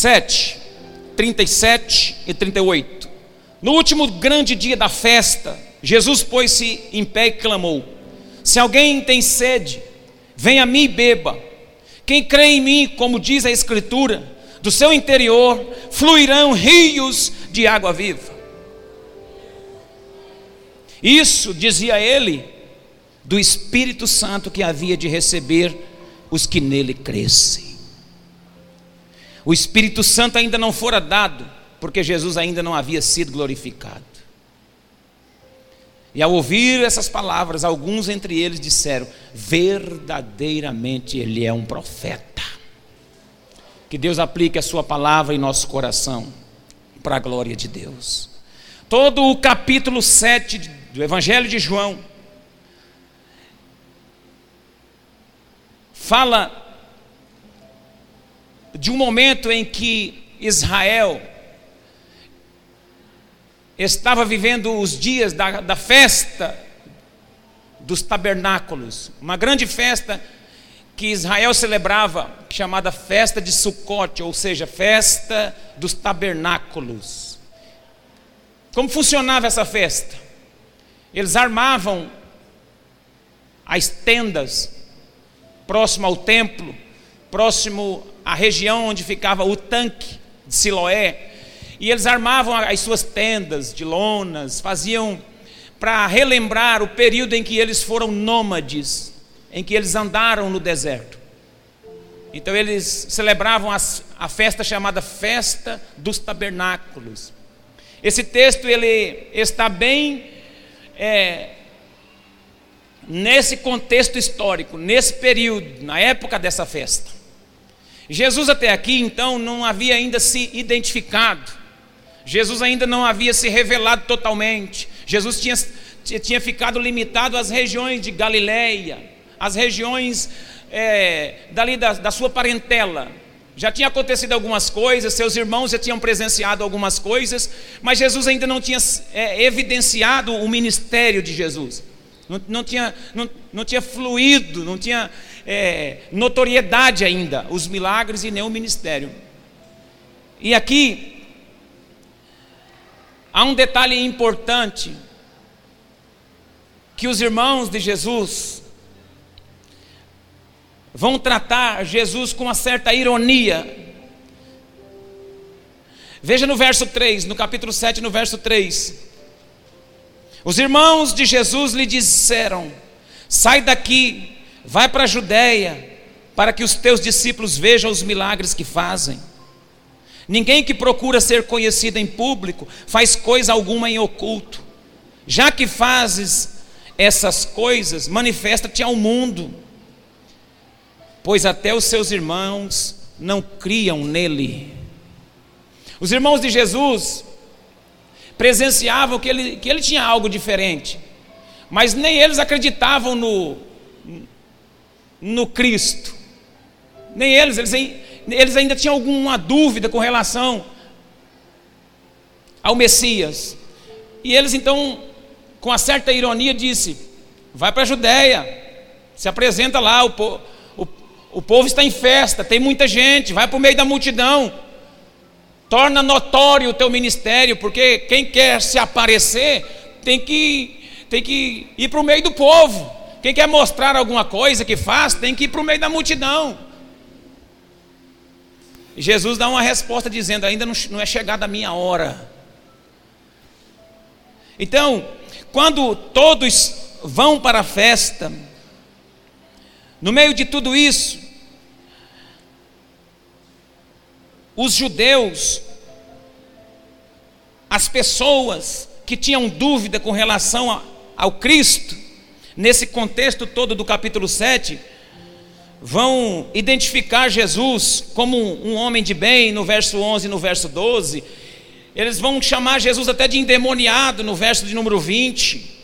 7, 37 e 38. No último grande dia da festa, Jesus pôs-se em pé e clamou: Se alguém tem sede, venha a mim e beba. Quem crê em mim, como diz a Escritura, do seu interior fluirão rios de água viva. Isso, dizia ele, do Espírito Santo que havia de receber os que nele crescem. O Espírito Santo ainda não fora dado, porque Jesus ainda não havia sido glorificado. E ao ouvir essas palavras, alguns entre eles disseram: verdadeiramente ele é um profeta. Que Deus aplique a sua palavra em nosso coração, para a glória de Deus. Todo o capítulo 7 do Evangelho de João fala de um momento em que Israel estava vivendo os dias da, da festa dos tabernáculos, uma grande festa que Israel celebrava, chamada festa de Sucote, ou seja, festa dos tabernáculos. Como funcionava essa festa? Eles armavam as tendas próximo ao templo, próximo à região onde ficava o tanque de Siloé, e eles armavam as suas tendas de lonas, faziam para relembrar o período em que eles foram nômades, em que eles andaram no deserto. Então eles celebravam as, a festa chamada Festa dos Tabernáculos. Esse texto ele está bem é, nesse contexto histórico, nesse período, na época dessa festa. Jesus até aqui então não havia ainda se identificado Jesus ainda não havia se revelado totalmente. Jesus tinha, tinha ficado limitado às regiões de Galiléia, às regiões é, dali da, da sua parentela. Já tinha acontecido algumas coisas, seus irmãos já tinham presenciado algumas coisas, mas Jesus ainda não tinha é, evidenciado o ministério de Jesus. Não, não, tinha, não, não tinha fluído, não tinha é, notoriedade ainda, os milagres e nem o ministério. E aqui Há um detalhe importante que os irmãos de Jesus vão tratar Jesus com uma certa ironia. Veja no verso 3, no capítulo 7, no verso 3. Os irmãos de Jesus lhe disseram: Sai daqui, vai para a Judéia, para que os teus discípulos vejam os milagres que fazem. Ninguém que procura ser conhecido em público faz coisa alguma em oculto. Já que fazes essas coisas, manifesta-te ao mundo, pois até os seus irmãos não criam nele. Os irmãos de Jesus presenciavam que ele, que ele tinha algo diferente, mas nem eles acreditavam no, no Cristo, nem eles, eles eles ainda tinham alguma dúvida com relação ao Messias. E eles então, com uma certa ironia, disse: vai para a Judéia, se apresenta lá, o, po o, o povo está em festa, tem muita gente, vai para o meio da multidão, torna notório o teu ministério, porque quem quer se aparecer tem que, tem que ir para o meio do povo. Quem quer mostrar alguma coisa que faz, tem que ir para o meio da multidão. E Jesus dá uma resposta dizendo: ainda não é chegada a minha hora. Então, quando todos vão para a festa, no meio de tudo isso, os judeus, as pessoas que tinham dúvida com relação a, ao Cristo, nesse contexto todo do capítulo 7, vão identificar Jesus como um homem de bem no verso 11 e no verso 12. Eles vão chamar Jesus até de endemoniado no verso de número 20.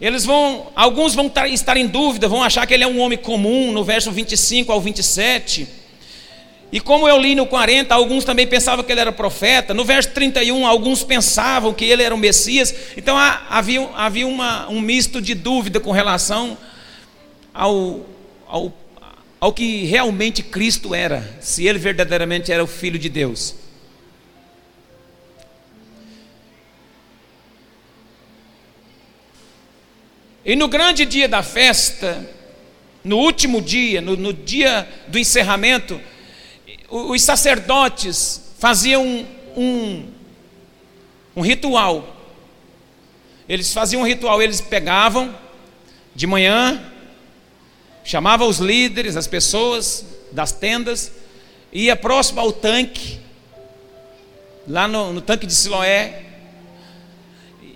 Eles vão, alguns vão estar em dúvida, vão achar que ele é um homem comum no verso 25 ao 27. E como eu li no 40, alguns também pensavam que ele era profeta. No verso 31, alguns pensavam que ele era o Messias. Então havia, havia uma, um misto de dúvida com relação ao, ao ao que realmente Cristo era, se ele verdadeiramente era o Filho de Deus. E no grande dia da festa, no último dia, no, no dia do encerramento, os sacerdotes faziam um, um, ritual. Eles faziam um ritual, eles pegavam de manhã, chamavam os líderes, as pessoas das tendas, ia próximo ao tanque, lá no, no tanque de Siloé,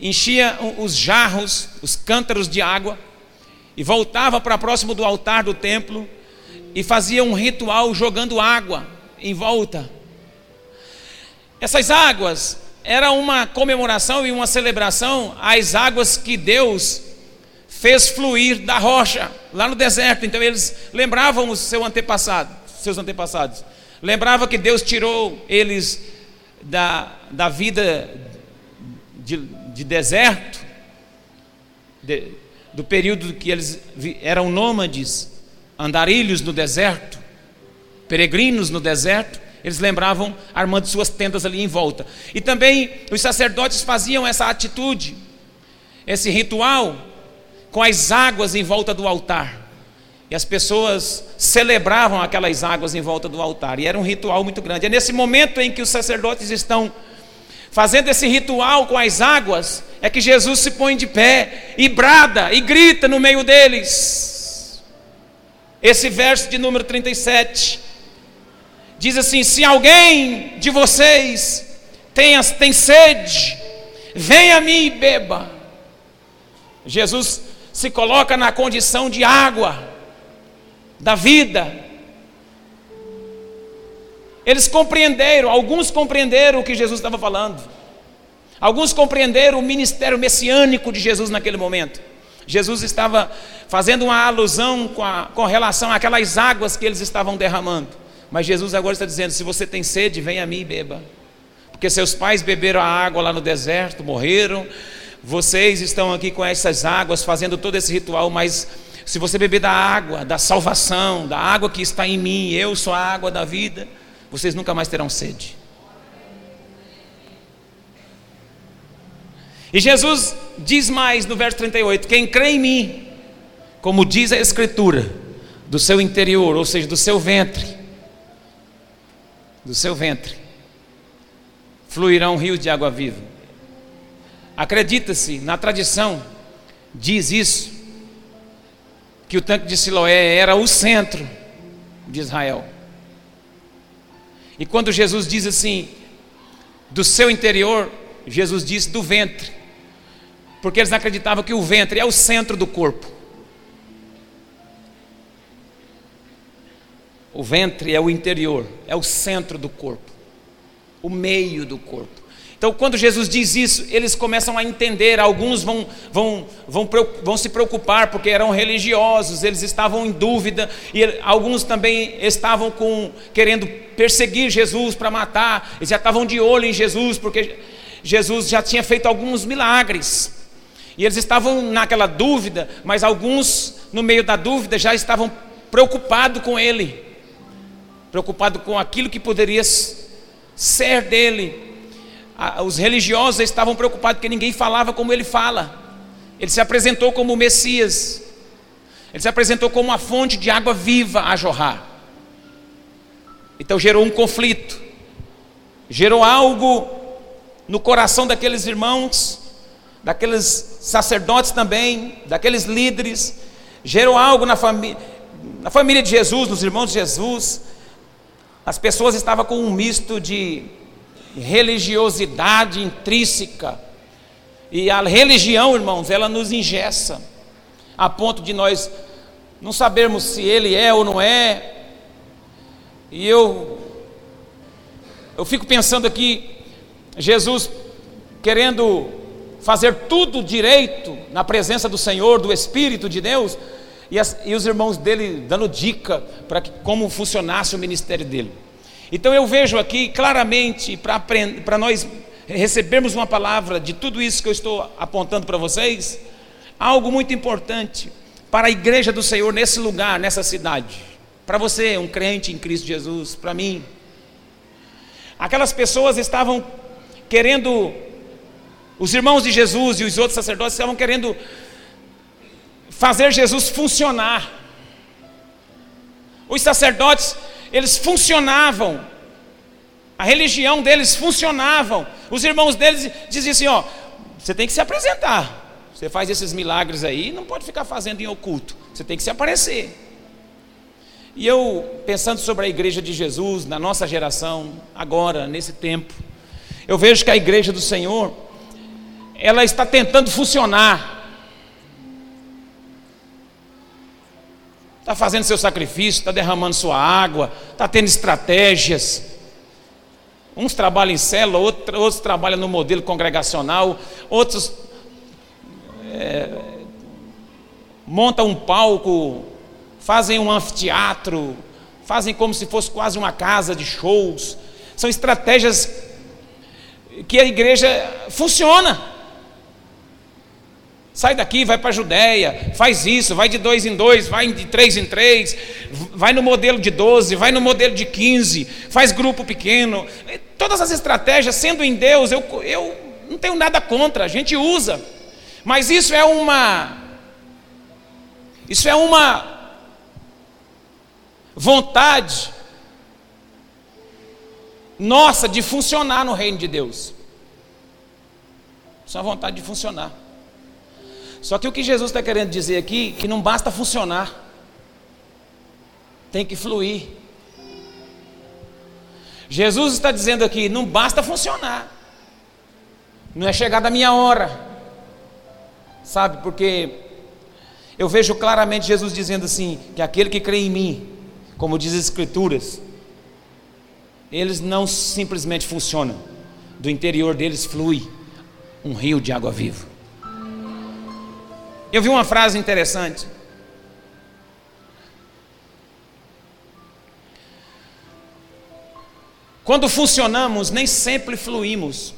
enchia os jarros, os cântaros de água, e voltava para próximo do altar do templo e fazia um ritual jogando água em volta. Essas águas era uma comemoração e uma celebração às águas que Deus fez fluir da rocha lá no deserto. Então eles lembravam os seu antepassado, seus antepassados. Lembrava que Deus tirou eles da, da vida de, de deserto, de, do período que eles eram nômades, andarilhos no deserto, peregrinos no deserto, eles lembravam armando suas tendas ali em volta. E também os sacerdotes faziam essa atitude, esse ritual, com as águas em volta do altar. E as pessoas celebravam aquelas águas em volta do altar. E era um ritual muito grande. É nesse momento em que os sacerdotes estão fazendo esse ritual com as águas, é que Jesus se põe de pé e brada e grita no meio deles. Esse verso de número 37 diz assim: Se alguém de vocês tem, tem sede, venha a mim e beba. Jesus se coloca na condição de água da vida. Eles compreenderam, alguns compreenderam o que Jesus estava falando. Alguns compreenderam o ministério messiânico de Jesus naquele momento. Jesus estava fazendo uma alusão com, a, com relação àquelas águas que eles estavam derramando. Mas Jesus agora está dizendo: se você tem sede, venha a mim e beba. Porque seus pais beberam a água lá no deserto, morreram. Vocês estão aqui com essas águas, fazendo todo esse ritual, mas se você beber da água, da salvação, da água que está em mim, eu sou a água da vida, vocês nunca mais terão sede. E Jesus diz mais no verso 38: Quem crê em mim, como diz a Escritura, do seu interior, ou seja, do seu ventre, do seu ventre fluirá um rio de água viva. Acredita-se, na tradição, diz isso, que o tanque de Siloé era o centro de Israel. E quando Jesus diz assim, do seu interior, Jesus diz do ventre, porque eles acreditavam que o ventre é o centro do corpo. O ventre é o interior, é o centro do corpo, o meio do corpo. Então, quando Jesus diz isso, eles começam a entender. Alguns vão, vão, vão, vão se preocupar porque eram religiosos, eles estavam em dúvida, e alguns também estavam com, querendo perseguir Jesus para matar, eles já estavam de olho em Jesus, porque Jesus já tinha feito alguns milagres. E eles estavam naquela dúvida, mas alguns, no meio da dúvida, já estavam preocupados com ele preocupado com aquilo que poderia ser dele. Os religiosos estavam preocupados porque ninguém falava como ele fala. Ele se apresentou como o Messias. Ele se apresentou como uma fonte de água viva a jorrar. Então gerou um conflito. Gerou algo no coração daqueles irmãos, daqueles sacerdotes também, daqueles líderes. Gerou algo na na família de Jesus, nos irmãos de Jesus as pessoas estavam com um misto de religiosidade intrínseca. E a religião, irmãos, ela nos ingessa, a ponto de nós não sabermos se ele é ou não é. E eu, eu fico pensando aqui, Jesus querendo fazer tudo direito na presença do Senhor, do Espírito de Deus, e, as, e os irmãos dele dando dica para como funcionasse o ministério dele. Então eu vejo aqui claramente, para nós recebermos uma palavra de tudo isso que eu estou apontando para vocês, algo muito importante para a igreja do Senhor nesse lugar, nessa cidade, para você, um crente em Cristo Jesus, para mim. Aquelas pessoas estavam querendo, os irmãos de Jesus e os outros sacerdotes estavam querendo fazer Jesus funcionar. Os sacerdotes, eles funcionavam, a religião deles funcionavam. Os irmãos deles diziam assim: ó, você tem que se apresentar. Você faz esses milagres aí, não pode ficar fazendo em oculto. Você tem que se aparecer. E eu, pensando sobre a igreja de Jesus, na nossa geração, agora, nesse tempo, eu vejo que a igreja do Senhor, ela está tentando funcionar. Está fazendo seu sacrifício, está derramando sua água, está tendo estratégias. Uns trabalham em célula, outros trabalham no modelo congregacional, outros é, montam um palco, fazem um anfiteatro, fazem como se fosse quase uma casa de shows. São estratégias que a igreja funciona. Sai daqui, vai para a Judéia, faz isso, vai de dois em dois, vai de três em três, vai no modelo de 12, vai no modelo de 15, faz grupo pequeno. Todas as estratégias, sendo em Deus, eu, eu não tenho nada contra, a gente usa. Mas isso é uma. Isso é uma vontade nossa de funcionar no reino de Deus. Isso é uma vontade de funcionar. Só que o que Jesus está querendo dizer aqui, que não basta funcionar, tem que fluir. Jesus está dizendo aqui, não basta funcionar, não é chegada a minha hora, sabe, porque eu vejo claramente Jesus dizendo assim: que aquele que crê em mim, como diz as Escrituras, eles não simplesmente funcionam, do interior deles flui um rio de água viva. Eu vi uma frase interessante. Quando funcionamos, nem sempre fluímos.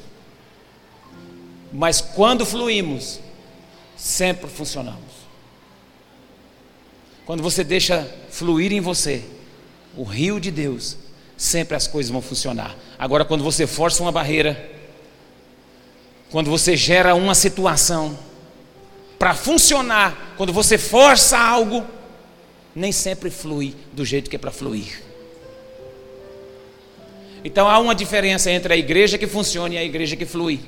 Mas quando fluímos, sempre funcionamos. Quando você deixa fluir em você o rio de Deus, sempre as coisas vão funcionar. Agora, quando você força uma barreira, quando você gera uma situação, para funcionar, quando você força algo, nem sempre flui do jeito que é para fluir. Então há uma diferença entre a igreja que funciona e a igreja que flui.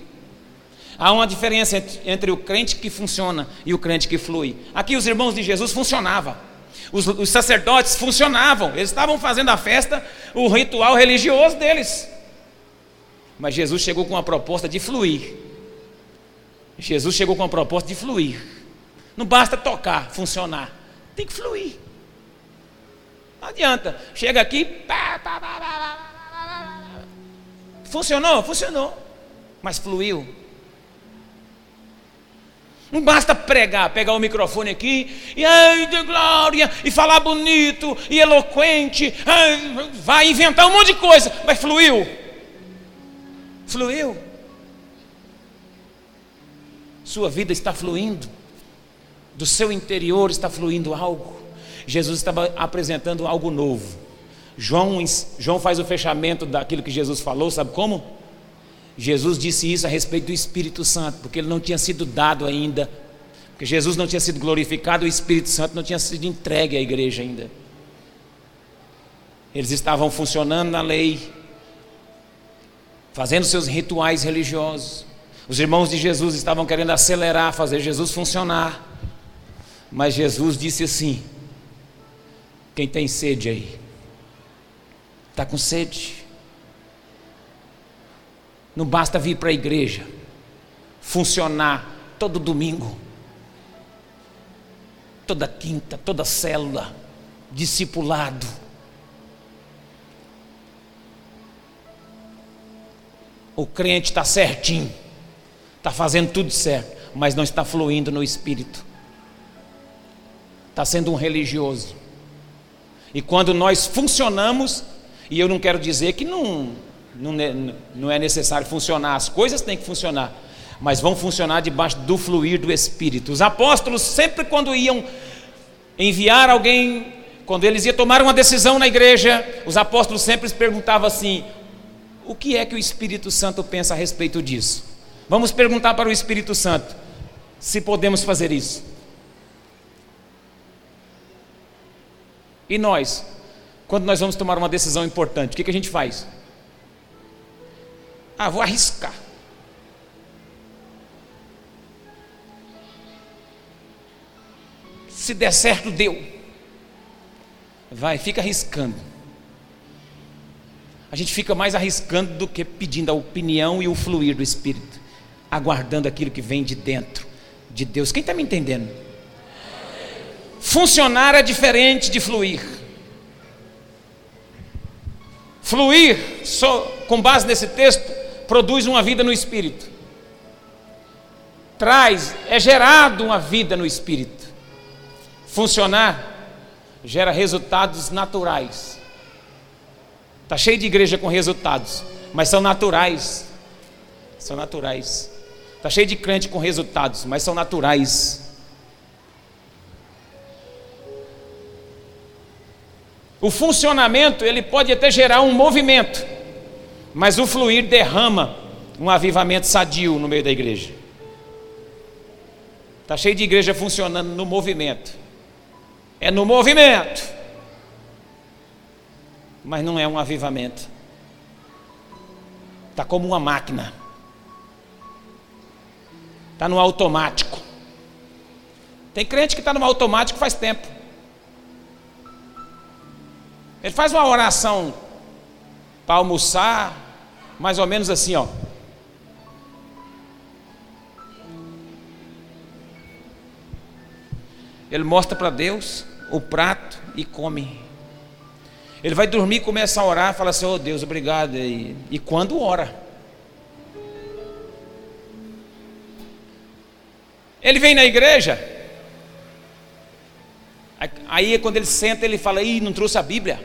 Há uma diferença entre o crente que funciona e o crente que flui. Aqui os irmãos de Jesus funcionavam. Os, os sacerdotes funcionavam. Eles estavam fazendo a festa, o ritual religioso deles. Mas Jesus chegou com uma proposta de fluir. Jesus chegou com a proposta de fluir. Não basta tocar, funcionar. Tem que fluir. Não adianta. Chega aqui. Pá, pá, pá, Funcionou? Funcionou. Mas fluiu. Não basta pregar, pegar o microfone aqui e ai de glória, e falar bonito e eloquente, ai, vai inventar um monte de coisa, mas fluiu. Fluiu. Sua vida está fluindo, do seu interior está fluindo algo. Jesus estava apresentando algo novo. João, João faz o fechamento daquilo que Jesus falou, sabe como? Jesus disse isso a respeito do Espírito Santo, porque ele não tinha sido dado ainda, porque Jesus não tinha sido glorificado, o Espírito Santo não tinha sido entregue à igreja ainda. Eles estavam funcionando na lei, fazendo seus rituais religiosos. Os irmãos de Jesus estavam querendo acelerar, fazer Jesus funcionar. Mas Jesus disse assim: Quem tem sede aí? Está com sede? Não basta vir para a igreja, funcionar todo domingo, toda quinta, toda célula, discipulado. O crente está certinho está fazendo tudo certo, mas não está fluindo no espírito. Está sendo um religioso. E quando nós funcionamos, e eu não quero dizer que não, não, não é necessário funcionar, as coisas têm que funcionar, mas vão funcionar debaixo do fluir do Espírito. Os apóstolos, sempre quando iam enviar alguém quando eles iam tomar uma decisão na igreja, os apóstolos sempre perguntavam assim: o que é que o Espírito Santo pensa a respeito disso? Vamos perguntar para o Espírito Santo se podemos fazer isso. E nós, quando nós vamos tomar uma decisão importante, o que, que a gente faz? Ah, vou arriscar. Se der certo, deu. Vai, fica arriscando. A gente fica mais arriscando do que pedindo a opinião e o fluir do Espírito, aguardando aquilo que vem de dentro de Deus. Quem está me entendendo? Funcionar é diferente de fluir. Fluir, só, com base nesse texto, produz uma vida no Espírito. Traz, é gerado uma vida no Espírito. Funcionar gera resultados naturais. Está cheio de igreja com resultados, mas são naturais. São naturais. Está cheio de crente com resultados, mas são naturais. O funcionamento, ele pode até gerar um movimento, mas o fluir derrama um avivamento sadio no meio da igreja. Está cheio de igreja funcionando no movimento. É no movimento. Mas não é um avivamento. Está como uma máquina. Está no automático. Tem crente que está no automático faz tempo. Ele faz uma oração para almoçar, mais ou menos assim, ó. Ele mostra para Deus o prato e come. Ele vai dormir, começa a orar, fala assim: "Oh Deus, obrigado". E, e quando ora, ele vem na igreja. Aí quando ele senta, ele fala: "Ih, não trouxe a Bíblia".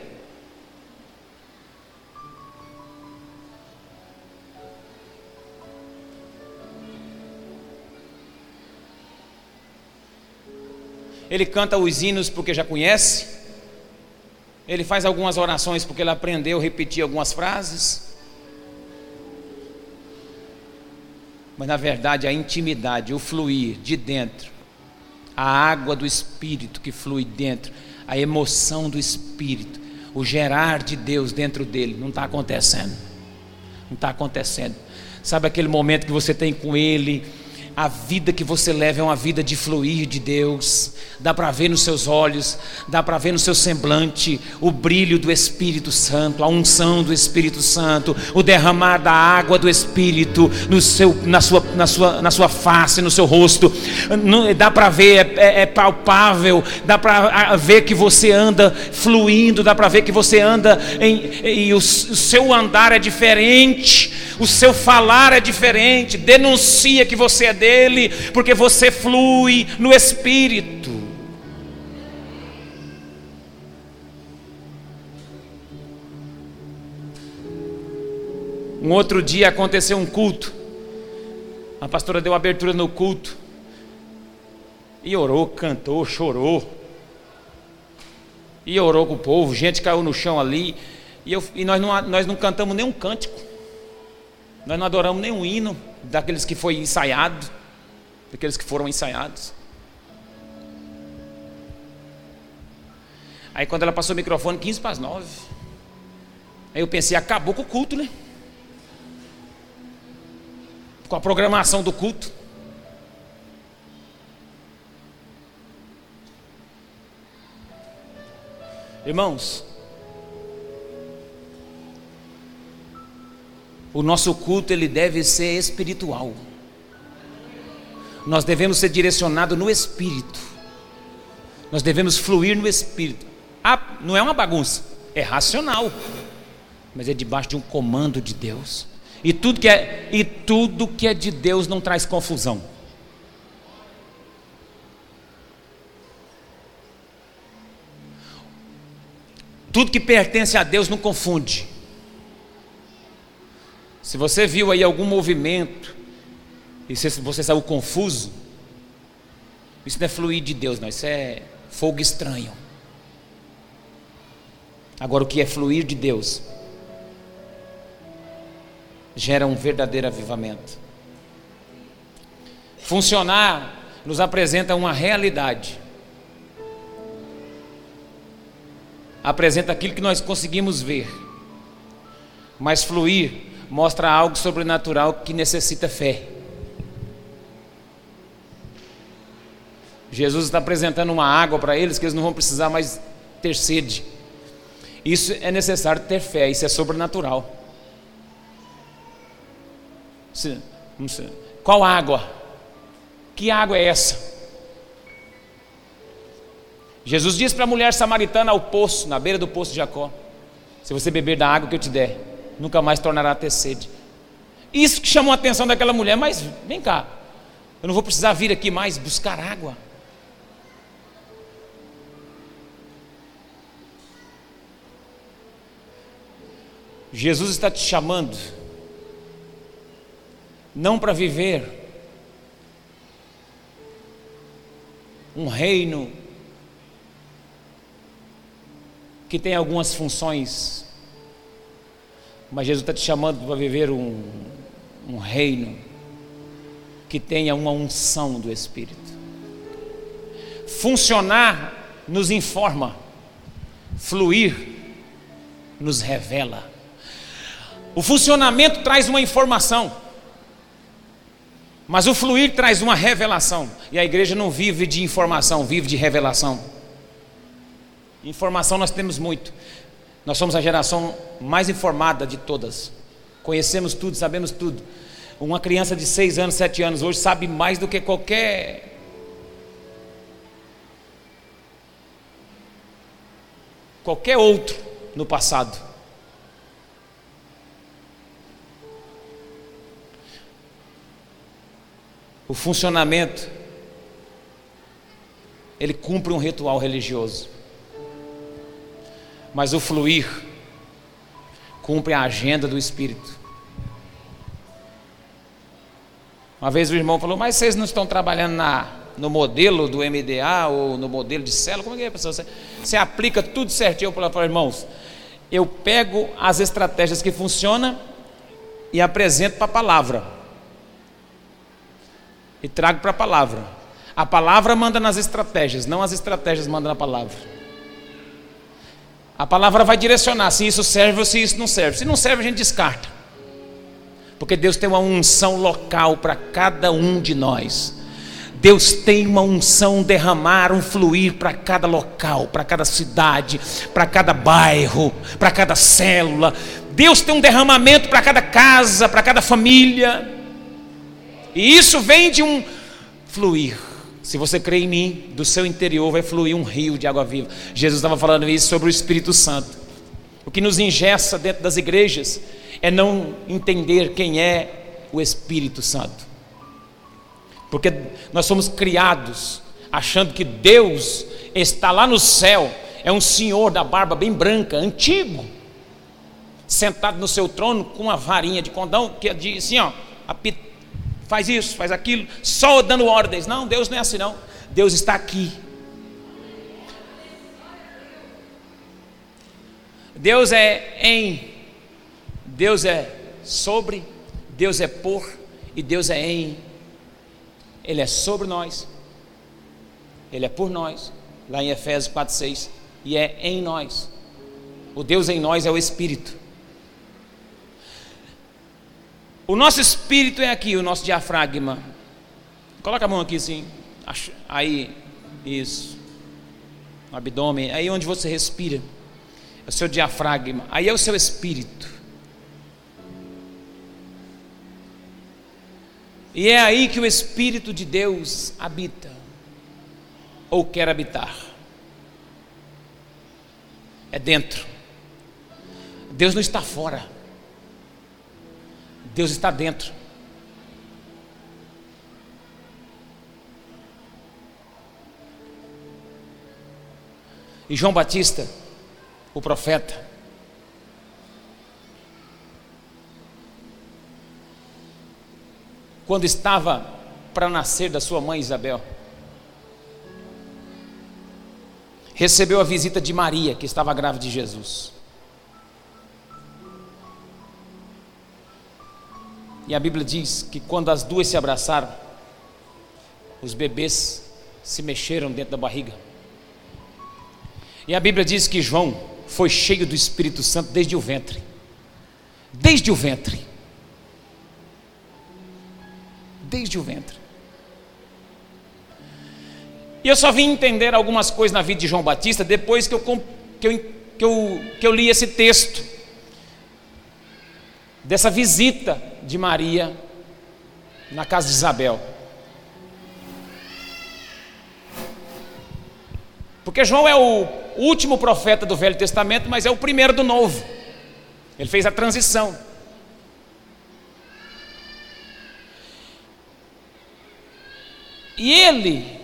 ele canta os hinos porque já conhece, ele faz algumas orações porque ele aprendeu repetir algumas frases. Mas na verdade a intimidade, o fluir de dentro, a água do Espírito que flui dentro, a emoção do Espírito, o gerar de Deus dentro dele, não está acontecendo. Não está acontecendo. Sabe aquele momento que você tem com Ele? A vida que você leva é uma vida de fluir de Deus. Dá para ver nos seus olhos, dá para ver no seu semblante o brilho do Espírito Santo, a unção do Espírito Santo, o derramar da água do Espírito no seu, na, sua, na, sua, na sua face, no seu rosto. Dá para ver, é, é, é, palpável, dá para ver que você anda fluindo, dá para ver que você anda em, e o, o seu andar é diferente, o seu falar é diferente. Denuncia que você é porque você flui no Espírito. Um outro dia aconteceu um culto. A pastora deu abertura no culto. E orou, cantou, chorou. E orou com o povo. Gente caiu no chão ali. E, eu, e nós, não, nós não cantamos nenhum cântico. Nós não adoramos nenhum hino daqueles que foi ensaiado, daqueles que foram ensaiados. Aí quando ela passou o microfone, 15 para as 9. Aí eu pensei, acabou com o culto, né? Com a programação do culto. Irmãos, O nosso culto ele deve ser espiritual. Nós devemos ser direcionados no espírito. Nós devemos fluir no espírito. Ah, não é uma bagunça, é racional. Mas é debaixo de um comando de Deus. E tudo que é e tudo que é de Deus não traz confusão. Tudo que pertence a Deus não confunde. Se você viu aí algum movimento e você saiu confuso, isso não é fluir de Deus, não, isso é fogo estranho. Agora, o que é fluir de Deus gera um verdadeiro avivamento. Funcionar nos apresenta uma realidade. Apresenta aquilo que nós conseguimos ver. Mas fluir mostra algo sobrenatural que necessita fé. Jesus está apresentando uma água para eles que eles não vão precisar mais ter sede. Isso é necessário ter fé, isso é sobrenatural. Qual água? Que água é essa? Jesus disse para a mulher samaritana ao poço, na beira do poço de Jacó: Se você beber da água que eu te der, nunca mais tornará a ter sede. Isso que chamou a atenção daquela mulher, mas vem cá, eu não vou precisar vir aqui mais buscar água. Jesus está te chamando, não para viver um reino que tem algumas funções, mas Jesus está te chamando para viver um, um reino que tenha uma unção do Espírito. Funcionar nos informa, fluir nos revela. O funcionamento traz uma informação, mas o fluir traz uma revelação. E a igreja não vive de informação, vive de revelação. Informação nós temos muito. Nós somos a geração mais informada de todas. Conhecemos tudo, sabemos tudo. Uma criança de 6 anos, 7 anos hoje sabe mais do que qualquer qualquer outro no passado. O funcionamento, ele cumpre um ritual religioso. Mas o fluir cumpre a agenda do Espírito. Uma vez o irmão falou, mas vocês não estão trabalhando na, no modelo do MDA ou no modelo de célula? Como é que é, pessoal? Você, você aplica tudo certinho? Eu falei, irmãos, eu pego as estratégias que funcionam e apresento para a palavra e trago para a palavra. A palavra manda nas estratégias, não as estratégias mandam na palavra. A palavra vai direcionar se isso serve ou se isso não serve. Se não serve, a gente descarta. Porque Deus tem uma unção local para cada um de nós. Deus tem uma unção derramar, um fluir para cada local, para cada cidade, para cada bairro, para cada célula. Deus tem um derramamento para cada casa, para cada família. E isso vem de um fluir. Se você crê em mim, do seu interior vai fluir um rio de água viva. Jesus estava falando isso sobre o Espírito Santo. O que nos ingessa dentro das igrejas é não entender quem é o Espírito Santo. Porque nós somos criados achando que Deus está lá no céu, é um senhor da barba bem branca, antigo, sentado no seu trono com uma varinha de condão que diz assim, ó, apitando faz isso, faz aquilo, só dando ordens. Não, Deus não é assim não. Deus está aqui. Deus é em, Deus é sobre, Deus é por e Deus é em. Ele é sobre nós, Ele é por nós, lá em Efésios 4,6, e é em nós. O Deus em nós é o Espírito. O nosso espírito é aqui, o nosso diafragma. Coloca a mão aqui assim. Aí, isso. No abdômen, aí onde você respira. É o seu diafragma. Aí é o seu espírito. E é aí que o Espírito de Deus habita, ou quer habitar. É dentro. Deus não está fora. Deus está dentro. E João Batista, o profeta, quando estava para nascer da sua mãe Isabel, recebeu a visita de Maria, que estava grávida de Jesus. E a Bíblia diz que quando as duas se abraçaram, os bebês se mexeram dentro da barriga. E a Bíblia diz que João foi cheio do Espírito Santo desde o ventre. Desde o ventre. Desde o ventre. E eu só vim entender algumas coisas na vida de João Batista depois que eu, que eu, que eu, que eu li esse texto. Dessa visita de Maria na casa de Isabel. Porque João é o último profeta do Velho Testamento, mas é o primeiro do Novo. Ele fez a transição. E ele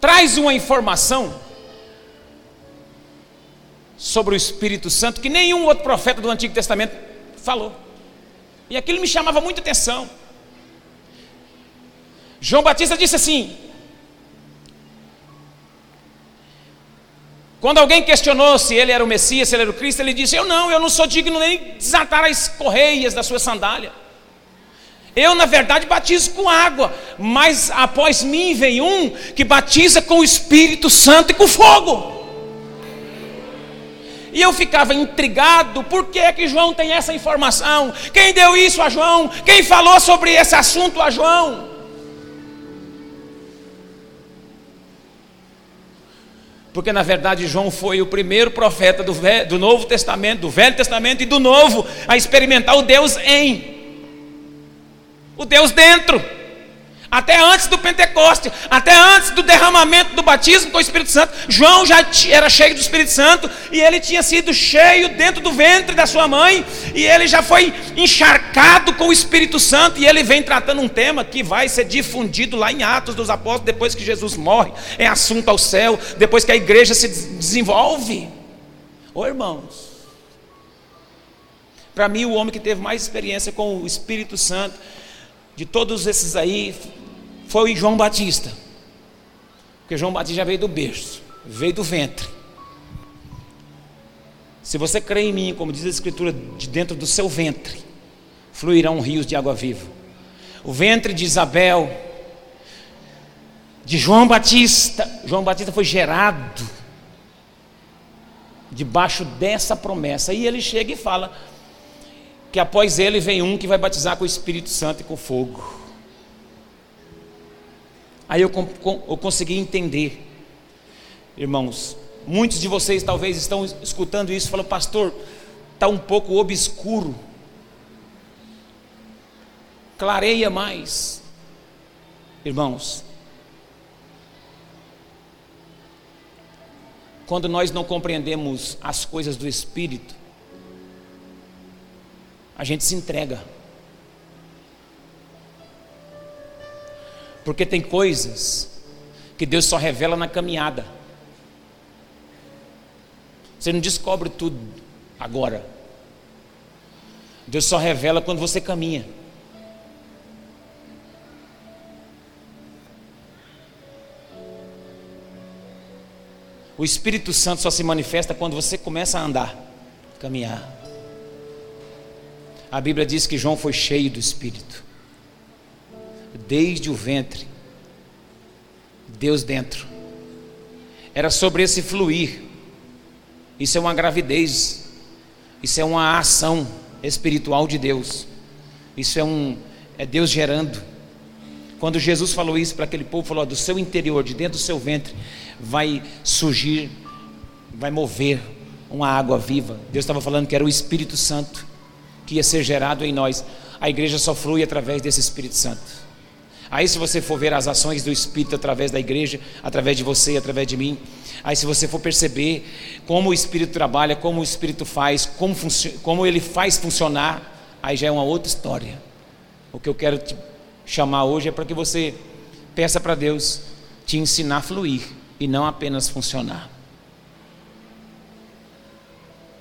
traz uma informação sobre o Espírito Santo que nenhum outro profeta do Antigo Testamento falou. E aquilo me chamava muita atenção. João Batista disse assim: Quando alguém questionou se ele era o Messias, se ele era o Cristo, ele disse: Eu não, eu não sou digno nem desatar as correias da sua sandália. Eu, na verdade, batizo com água, mas após mim vem um que batiza com o Espírito Santo e com fogo. E eu ficava intrigado, por que é que João tem essa informação? Quem deu isso a João? Quem falou sobre esse assunto a João? Porque na verdade João foi o primeiro profeta do, do Novo Testamento, do Velho Testamento e do Novo, a experimentar o Deus em, o Deus dentro. Até antes do Pentecoste, até antes do derramamento do batismo com o Espírito Santo, João já era cheio do Espírito Santo e ele tinha sido cheio dentro do ventre da sua mãe e ele já foi encharcado com o Espírito Santo e ele vem tratando um tema que vai ser difundido lá em Atos dos Apóstolos depois que Jesus morre, é assunto ao céu, depois que a igreja se desenvolve. Ô irmãos, para mim o homem que teve mais experiência com o Espírito Santo de todos esses aí foi João Batista. Porque João Batista já veio do berço, veio do ventre. Se você crê em mim, como diz a Escritura, de dentro do seu ventre fluirão rios de água viva. O ventre de Isabel, de João Batista, João Batista foi gerado debaixo dessa promessa. E ele chega e fala: que após ele vem um que vai batizar com o Espírito Santo e com fogo. Aí eu, eu consegui entender, irmãos. Muitos de vocês talvez estão escutando isso e falam, pastor, está um pouco obscuro. Clareia mais. Irmãos, quando nós não compreendemos as coisas do Espírito, a gente se entrega. Porque tem coisas que Deus só revela na caminhada. Você não descobre tudo agora. Deus só revela quando você caminha. O Espírito Santo só se manifesta quando você começa a andar, caminhar. A Bíblia diz que João foi cheio do Espírito. Desde o ventre, Deus dentro. Era sobre esse fluir. Isso é uma gravidez. Isso é uma ação espiritual de Deus. Isso é um é Deus gerando. Quando Jesus falou isso para aquele povo, falou: do seu interior, de dentro do seu ventre, vai surgir, vai mover uma água viva. Deus estava falando que era o Espírito Santo que ia ser gerado em nós. A igreja só flui através desse Espírito Santo. Aí, se você for ver as ações do Espírito através da igreja, através de você, através de mim, aí, se você for perceber como o Espírito trabalha, como o Espírito faz, como, como ele faz funcionar, aí já é uma outra história. O que eu quero te chamar hoje é para que você peça para Deus te ensinar a fluir e não apenas funcionar.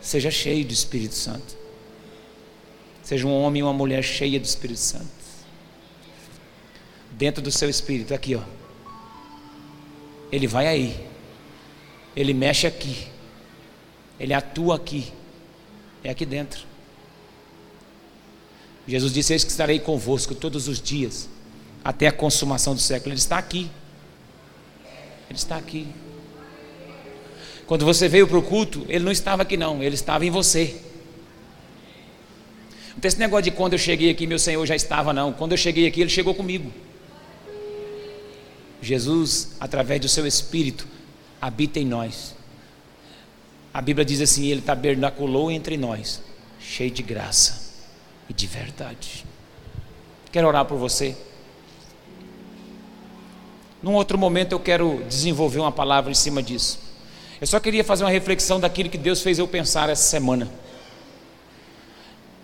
Seja cheio do Espírito Santo. Seja um homem e uma mulher cheia do Espírito Santo. Dentro do seu espírito, aqui ó. Ele vai aí. Ele mexe aqui. Ele atua aqui. É aqui dentro. Jesus disse: Eis que estarei convosco todos os dias, até a consumação do século. Ele está aqui. Ele está aqui. Quando você veio para o culto, ele não estava aqui, não, ele estava em você. Não tem esse negócio de quando eu cheguei aqui, meu Senhor já estava, não. Quando eu cheguei aqui, ele chegou comigo. Jesus, através do seu Espírito, habita em nós. A Bíblia diz assim: Ele tabernaculou entre nós, cheio de graça e de verdade. Quero orar por você. Num outro momento eu quero desenvolver uma palavra em cima disso. Eu só queria fazer uma reflexão daquilo que Deus fez eu pensar essa semana.